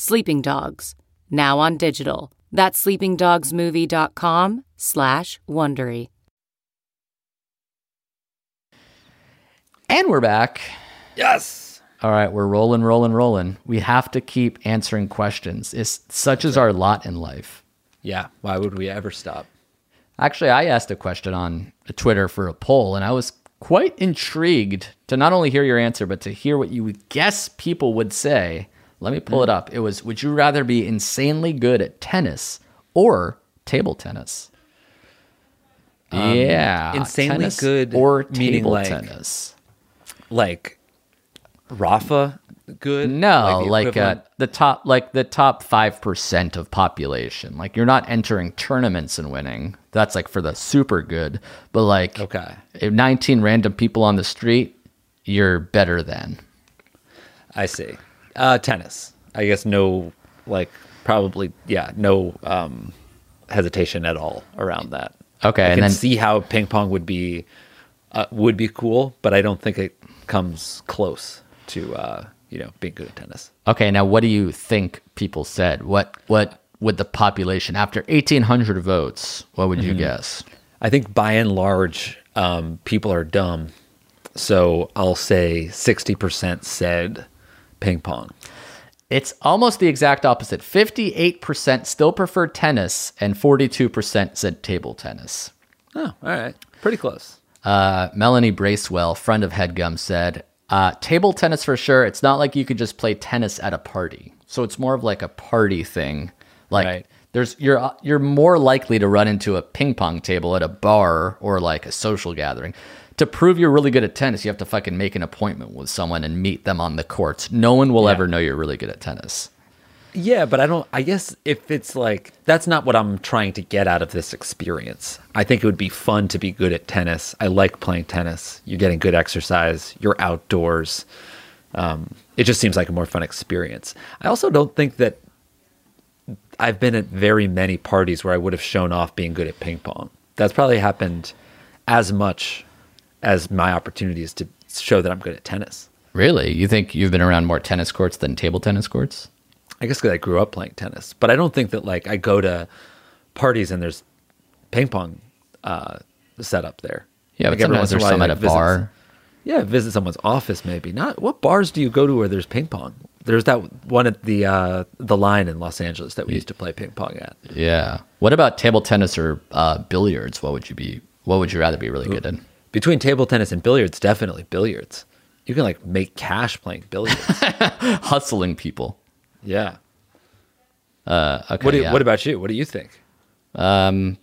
Sleeping Dogs, now on digital. That's sleepingdogsmovie.com slash Wondery. And we're back. Yes. All right, we're rolling, rolling, rolling. We have to keep answering questions. It's such is our lot in life. Yeah. Why would we ever stop? Actually, I asked a question on Twitter for a poll, and I was quite intrigued to not only hear your answer, but to hear what you would guess people would say. Let me pull it up. It was Would you rather be insanely good at tennis or table tennis? yeah. insanely tennis good or table like- tennis. Like Rafa good? No, the like, uh, the top, like the top five percent of population. Like you're not entering tournaments and winning. That's like for the super good. But like, Okay. if 19 random people on the street, you're better than. I see. Uh, tennis. I guess no, like probably yeah, no um, hesitation at all around that. Okay, I and can then- see how ping pong would be uh, would be cool, but I don't think it comes close to uh, you know being good at tennis. Okay, now what do you think people said? What what would the population after 1800 votes? What would you Mm-hmm. guess? I think by and large, um, people are dumb. So I'll say sixty percent said ping pong. It's almost the exact opposite. 58% still prefer tennis and 42% said table tennis. Oh, all right, pretty close. Uh, Melanie Bracewell, friend of Headgum, said, uh, table tennis for sure. It's not like you could just play tennis at a party. So it's more of like a party thing. Like Right. there's you're you're more likely to run into a ping pong table at a bar or like a social gathering. To prove you're really good at tennis, you have to fucking make an appointment with someone and meet them on the courts. No one will ever know you're really good at tennis. Yeah, but I don't. I guess if it's like that's not what I'm trying to get out of this experience. I think it would be fun to be good at tennis. I like playing tennis. You're getting good exercise. You're outdoors. Um, it just seems like a more fun experience. I also don't think that I've been at very many parties where I would have shown off being good at ping pong. That's probably happened as much as my opportunities to show that I'm good at tennis. Really? You think you've been around more tennis courts than table tennis courts? I guess because I grew up playing tennis, but I don't think that like I go to parties and there's ping pong uh, set up there. Yeah, Like, but sometimes there's some at a like, bar. Yeah, visit someone's office maybe. Not what bars do you go to where there's ping pong? There's that one at the uh, the line in Los Angeles that we used to play ping pong at. Yeah. What about table tennis or uh, billiards? What would you be? What would you rather be really good in? Between table tennis and billiards, definitely billiards. You can like make cash playing billiards. (laughs) Hustling people. yeah. Uh, okay. What do you, yeah. What about you? What do you think? Um,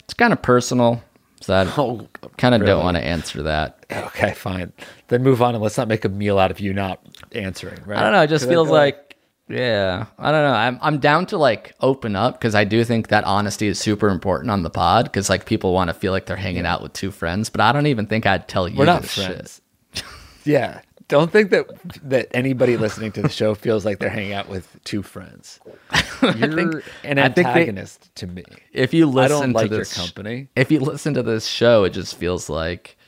it's kind of personal, so I Oh, kind of really? don't want to answer that. Okay, fine. Then move on and let's not make a meal out of you not answering. Right? I don't know. It just feels feel like, yeah, I don't know. I'm I'm down to like open up because I do think that honesty is super important on the pod because like people want to feel like they're hanging out with two friends, but I don't even think I'd tell you. we're not friends. yeah. Don't think that that anybody listening to the show feels like they're hanging out with two friends. (laughs) You're think- an think they- antagonist to me. If you I listen don't like to your this company. if you listen to this show, it just feels like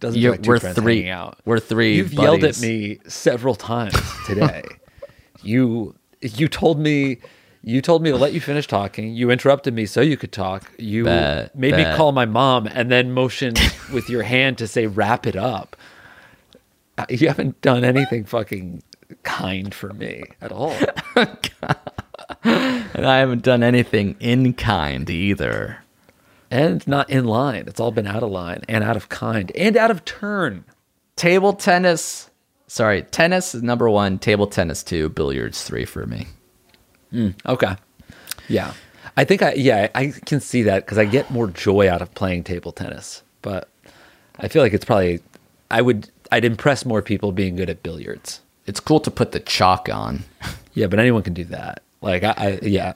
Doesn't feel like we're three- out. we're three You've yelled at me several times today. (laughs) you you told me you told me to let you finish talking. You interrupted me so you could talk. You Bet, made bet. me call my mom and then motioned with your hand to say wrap it up. Uh, You haven't done anything fucking kind for me at all. (laughs) and I haven't done anything in kind either. and not in line. It's all been out of line and out of kind and out of turn. Table tennis, sorry, tennis is number one. Table tennis two. Billiards three for me. Hmm, okay. Yeah. I think I yeah, I can see that cuz I get more joy out of playing table tennis. But I feel like it's probably I would I'd impress more people being good at billiards. It's cool to put the chalk on. (laughs) Yeah, but anyone can do that. Like I, I yeah.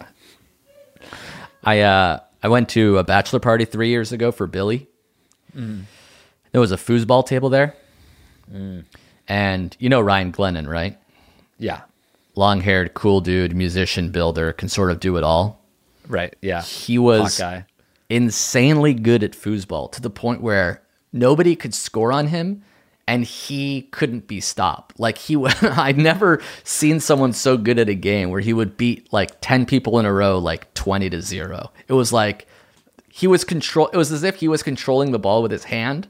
I uh I went to a bachelor party three years ago for Billy. Hmm. There was a foosball table there, hmm. And you know Ryan Glennon, right? Yeah. Long haired, cool dude, musician, builder, can sort of do it all. Right. Yeah. He was insanely good at foosball to the point where nobody could score on him and he couldn't be stopped. Like he (laughs) I'd never seen someone so good at a game where he would beat like 10 people in a row like 20 to 0. It was like he was control it was as if he was controlling the ball with his hand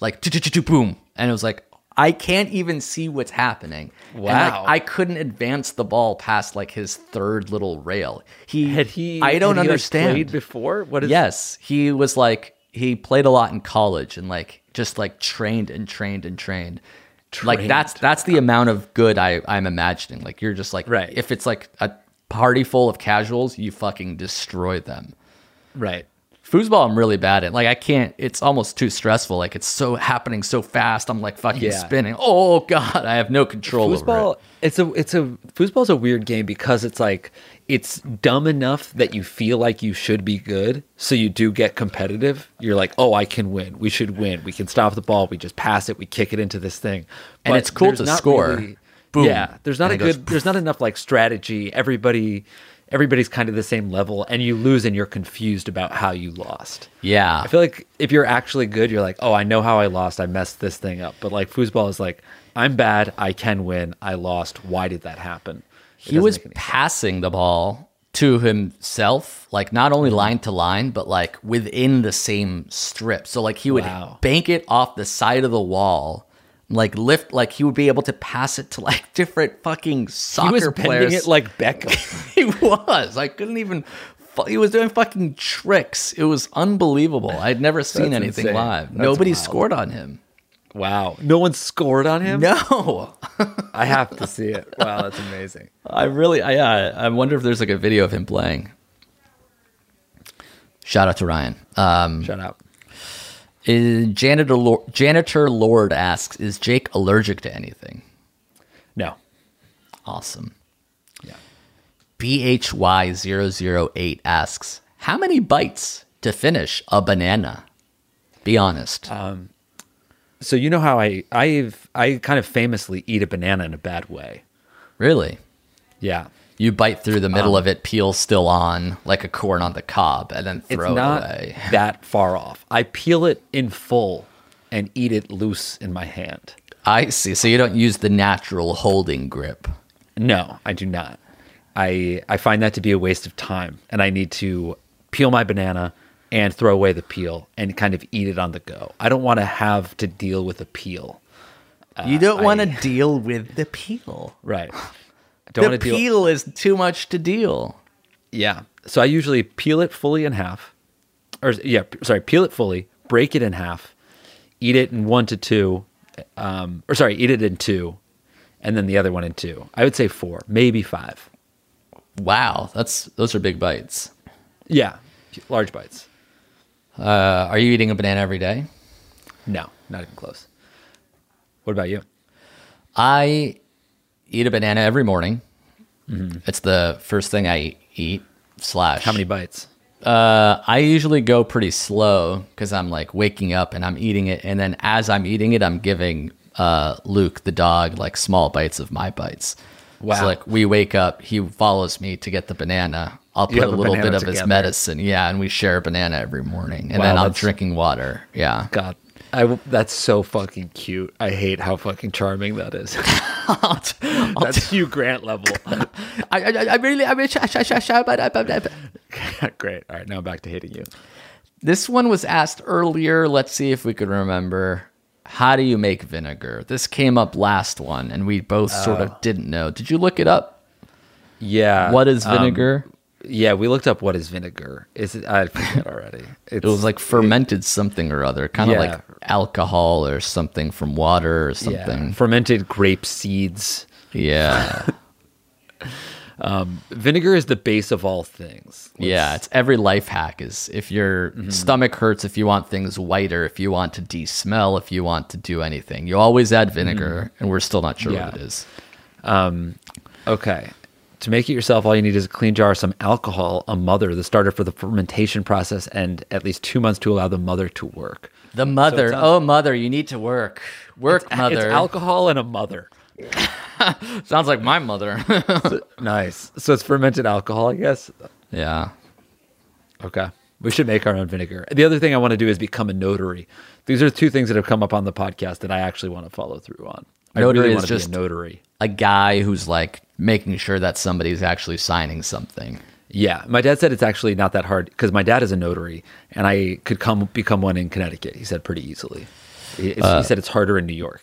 like boom and it was like I can't even see what's happening. And, like, Wow. I couldn't advance the ball past like his third little rail. He Had he I don't had he, like, understand. played before? What is Yes, he was like he played a lot in college and like just like trained and trained and trained. Like that's that's the amount of good I I'm imagining. Like you're just like Right. if it's like a party full of casuals, you fucking destroy them. Right. Foosball I'm really bad at. Like I can't it's almost too stressful. Like it's so happening so fast. I'm like fucking Yeah. spinning. Oh god, I have no control over Foosball, it. it's a it's a foosball's a weird game because it's like it's dumb enough that you feel like you should be good, so you do get competitive. You're like, oh, I can win. We should win. We can stop the ball. We just pass it. We kick it into this thing. And it's cool to score. Boom. Yeah, there's not And a it goes good. There's not enough like strategy. Everybody, everybody's kind of the same level, and you lose and you're confused about how you lost. Yeah. I feel like if you're actually good, you're like, oh, I know how I lost. I messed this thing up. But like foosball is like, I'm bad. I can win. I lost. Why did that happen? It he was passing the ball to himself, like not Mm-hmm. only line to line, but like within the same strip. So like he would Wow. bank it off the side of the wall, like lift, like he would be able to pass it to like (laughs) different fucking soccer he was players. it like Beckham. (laughs) he was. I couldn't even. fu- He was doing fucking tricks. It was unbelievable. I'd never (laughs) seen That's anything insane. live. That's Nobody wild. scored on him. wow. No one scored on him. No. I have to see it. Wow, that's amazing. I really, I, yeah, I wonder if there's like a video of him playing. Shout out to Ryan. Um, Shut up. Is janitor Lord, janitor Lord asks, "Is Jake allergic to anything?" No. Awesome. Yeah. BHY008 asks, How many bites to finish a banana? Be honest. Um, So you know how I I've I kind of famously eat a banana in a bad way. really? Yeah. You bite through the middle um, of it, peel still on, like a corn on the cob, and then It's throw it away. (laughs) that far off. I peel it in full and eat it loose in my hand. I see. So you don't use the natural holding grip. No, I do not. I I find that to be a waste of time, and I need to peel my banana and throw away the peel and kind of eat it on the go. I don't want to have to deal with a peel. you don't want to deal with the peel. Uh, right. Don't The want to deal. peel is too much to deal. Yeah. So I usually peel it fully in half, or yeah, sorry, peel it fully, break it in half, eat it in one to two, um, or sorry, eat it in two, and then the other one in two. I would say four, maybe five. Wow, that's those are big bites. Yeah, large bites. Uh, are you eating a banana every day? No, not even close. What about you? I eat a banana every morning. It's the first thing I eat. Slash, Mm-hmm. How many bites? Uh, I usually go pretty slow because I'm like waking up and I'm eating it, and then as I'm eating it, I'm giving uh, Luke the dog like small bites of my bites. Wow. So like we wake up, he follows me to get the banana. I'll put a little bit of his medicine, yeah, and we share a banana every morning, and Wow, then I'm drinking water. Yeah, God, I that's so fucking cute. I hate how fucking charming that is. that's Hugh Grant level. I, I, I really, I mean, sh- sh- sh- sh- Great. All right, now back to hating you. This one was asked earlier. Let's see if we could remember. How do you make vinegar? This came up last one, and we both sort Oh. of didn't know. Did you look it up? Yeah. What is um, vinegar? Yeah, we looked up what is vinegar. Is it? I forget (laughs) already. It's, it was like fermented something or other, kind of Yeah. like alcohol or something from water or yeah, something. fermented grape seeds. Yeah, (laughs) Vinegar is the base of all things. yeah. It's every life hack is if your Mm-hmm. stomach hurts, if you want things whiter, if you want to de-smell, if you want to do anything, you always add vinegar, and we're still not sure Mm-hmm. Yeah. what it is. Okay. To make it yourself, all you need is a clean jar, some alcohol, a mother, the starter for the fermentation process, and at least two months to allow the mother to work. The mother, sounds- oh mother, you need to work, work, mother. It's alcohol and a mother. (laughs) Sounds like my mother. (laughs) Nice. So it's fermented alcohol, I guess. yeah. Okay. We should make our own vinegar. The other thing I want to do is become a notary. These are two things that have come up on the podcast that I actually want to follow through on. I Notary really is want to just- be a notary. A guy who's like making sure that somebody's actually signing something. Yeah, my dad said it's actually not that hard because my dad is a notary, and I could come become one in Connecticut. He said pretty easily. He, he said it's harder in New York,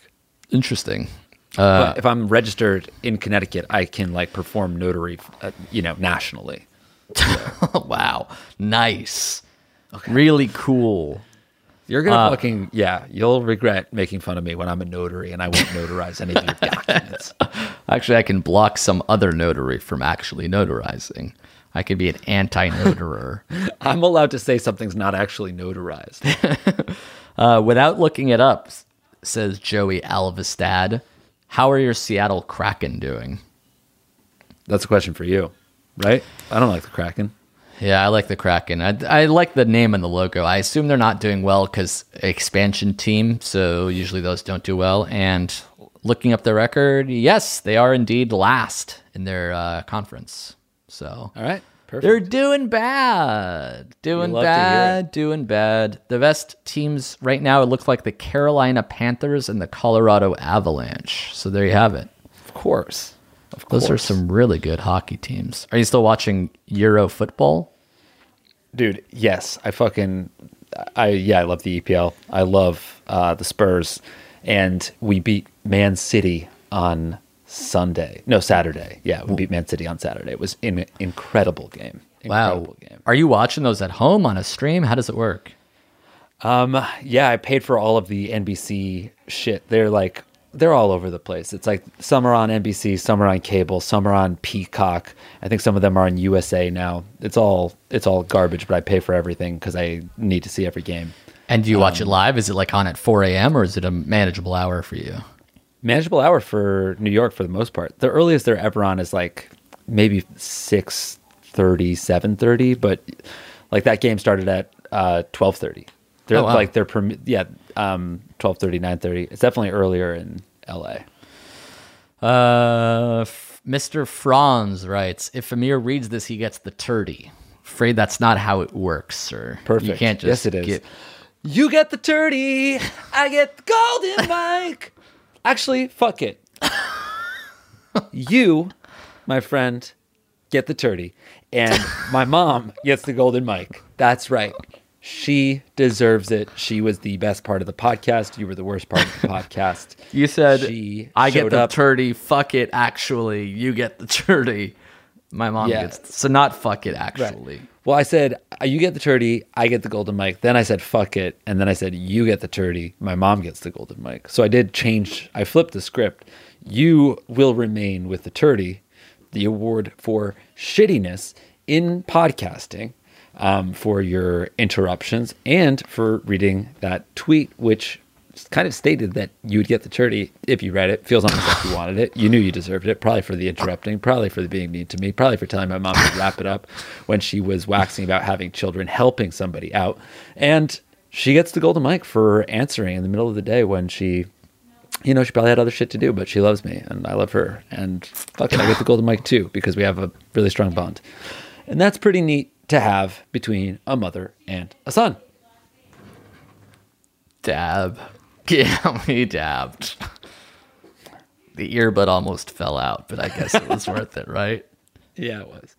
Interesting. Uh, but if I'm registered in Connecticut, I can like perform notary, uh, you know, nationally. (laughs) wow. Nice. Really cool. You're gonna fucking yeah. You'll regret making fun of me when I'm a notary and I won't notarize any of your (laughs) documents. Actually, I can block some other notary from actually notarizing. I could be an anti-notarer. (laughs) I'm allowed to say something's not actually notarized. (laughs) uh, without looking it up, says Joey Alvestad. How are your Seattle Kraken doing? That's a question for you, right? I don't like the Kraken. Yeah, I like the Kraken. I, I like the name and the logo. I assume they're not doing well because expansion team, so usually those don't do well. And looking up the record, yes, they are indeed last in their uh, conference. So All right, perfect. they're doing bad, doing love to hear bad, doing bad. The best teams right now, it looks like the Carolina Panthers and the Colorado Avalanche. So there you have it. of course. Of course. Those are some really good hockey teams. Are you still watching Euro football? dude yes i fucking i yeah i love the epl i love uh the spurs and we beat man city on sunday no saturday yeah we beat man city on saturday it was an incredible game incredible Wow. game Are you watching those at home on a stream? How does it work? Um, yeah i paid for all of the nbc shit they're like they're all over the place it's like some are on nbc some are on cable some are on peacock i think some of them are on usa now it's all it's all garbage but i pay for everything because i need to see every game And do you watch it Um, live? Is it like on at 4 a.m. or is it a manageable hour for you? manageable hour for New York for the most part. The earliest they're ever on is like maybe 6:30, 7:30, but like that game started at uh 12:30. They're Oh, wow. like they're yeah, um 12:30, 9:30. It's definitely earlier in LA. Uh, F- Mr. Franz writes, if Amir reads this, he gets the turdy. Afraid that's not how it works, sir. Perfect. You can't just yes, it is. get- You get the turdy, I get the golden (laughs) mic. Actually, fuck it. you, my friend, get the turdy, and my mom gets the golden mic. That's right. She deserves it. She was the best part of the podcast. You were the worst part of the (laughs) podcast. You said, She I get the up- turdy. Fuck it, actually. You get the turdy. My mom Yeah. gets so not fuck it, Right. actually. Well, I said uh, you get the turdy, I get the golden mic. Then I said fuck it, and then I said you get the turdy, my mom gets the golden mic. So I did change. I flipped the script. You will remain with the turdy, the award for shittiness in podcasting, um, for your interruptions and for reading that tweet, which kind of stated that you would get the turdy if you read it. Feels almost like you wanted it. You knew you deserved it. Probably for the interrupting. Probably for the being mean to me. Probably for telling my mom to wrap it up when she was waxing about having children, helping somebody out. And she gets the golden mic for answering in the middle of the day when she, you know, she probably had other shit to do, but she loves me and I love her. And fuck I get the golden mic too because we have a really strong bond. And that's pretty neat to have between a mother and a son. Dab. (laughs) Yeah, we dabbed. The earbud almost fell out, but I guess it was (laughs) worth it, right? Yeah, it was.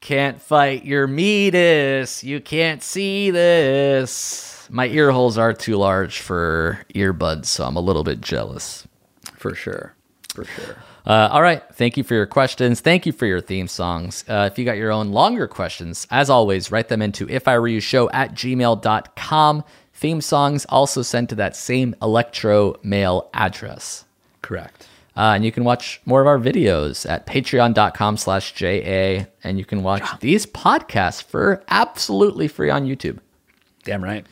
Can't fight your meatus. You can't see this. My ear holes are too large for earbuds, so I'm a little bit jealous. For sure. For sure. Uh, all right. Thank you for your questions. Thank you for your theme songs. Uh, if you got your own longer questions, as always, write them into if I were you show at gmail.com. Theme songs also sent to that same electro mail address. Correct. Uh, and you can watch more of our videos at patreon.com slash JA. And you can watch these podcasts for absolutely free on YouTube. Damn right.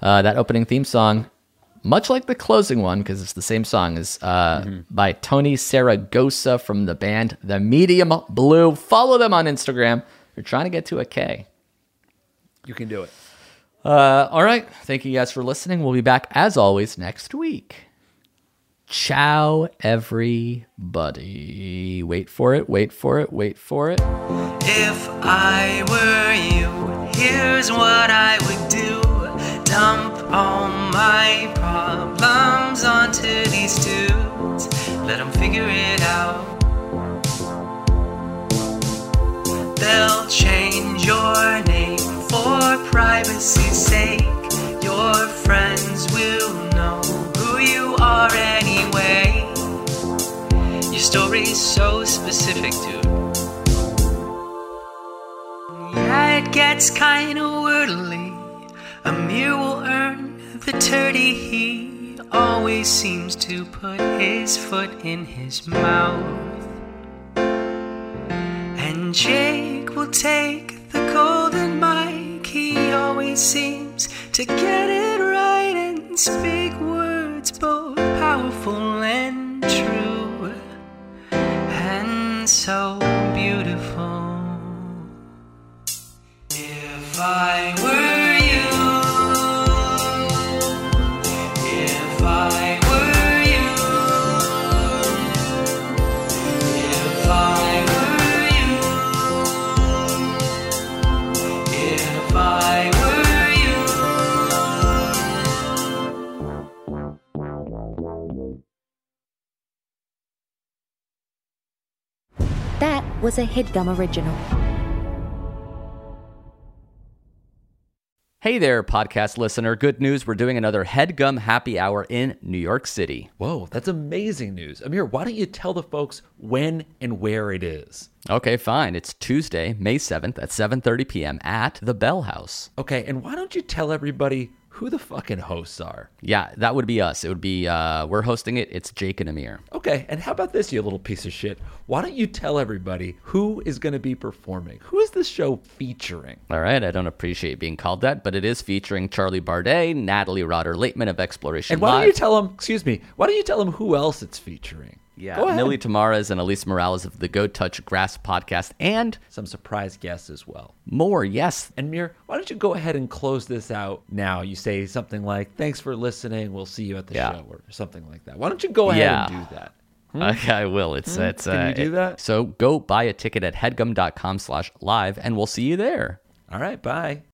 Uh, that opening theme song, much like the closing one, because it's the same song, is uh, by Tony Saragosa from the band The Medium Blue. Follow them on Instagram. They're trying to get to a K. You can do it. Uh, all right. Thank you guys for listening. We'll be back as always next week. Ciao, everybody. Wait for it. Wait for it. Wait for it. If I were you, here's what I would do dump all my problems onto these dudes, let them figure it out. They'll change your name for privacy's sake. Your friends will know who you are anyway. Your story's so specific, dude. Yeah, it gets kinda wordly. Amir will earn the turdy. He always seems to put his foot in his mouth. And Jake will take the golden mic. He always seems to get it right and speak words both powerful and true. And so beautiful. If I was a headgum original. Hey there, podcast listener. Good news. We're doing another Headgum Happy Hour in New York City. Whoa, that's amazing news. Amir, why don't you tell the folks when and where it is? Okay, fine. It's Tuesday, May 7th at 7:30 p.m. at the Bell House. Okay, and why don't you tell everybody who the fucking hosts are? Yeah, that would be us. It would be uh we're hosting it. It's Jake and Amir. Okay, and how about this, you little piece of shit? Why don't you tell everybody who is going to be performing? Who is this show featuring? All right, I don't appreciate being called that, but it is featuring Charlie Bardet, Natalie Rotter Laitman of Exploration And why Live. don't you tell them, excuse me, why don't you tell them who else it's featuring? Yeah. Milly Tamarez and Elise Morales of the Go Touch Grass podcast, and Some surprise guests as well. more. Yes, And Amir, why don't you go ahead and close this out now? You say something like, "Thanks for listening. We'll see you at the Yeah. show," or something like that. Why don't you go ahead Yeah. and do that? (laughs) Okay, I will. It's it's. Hmm? Can uh, you do it- that? So go buy a ticket at headgum.com slash live, and we'll see you there. All right, bye.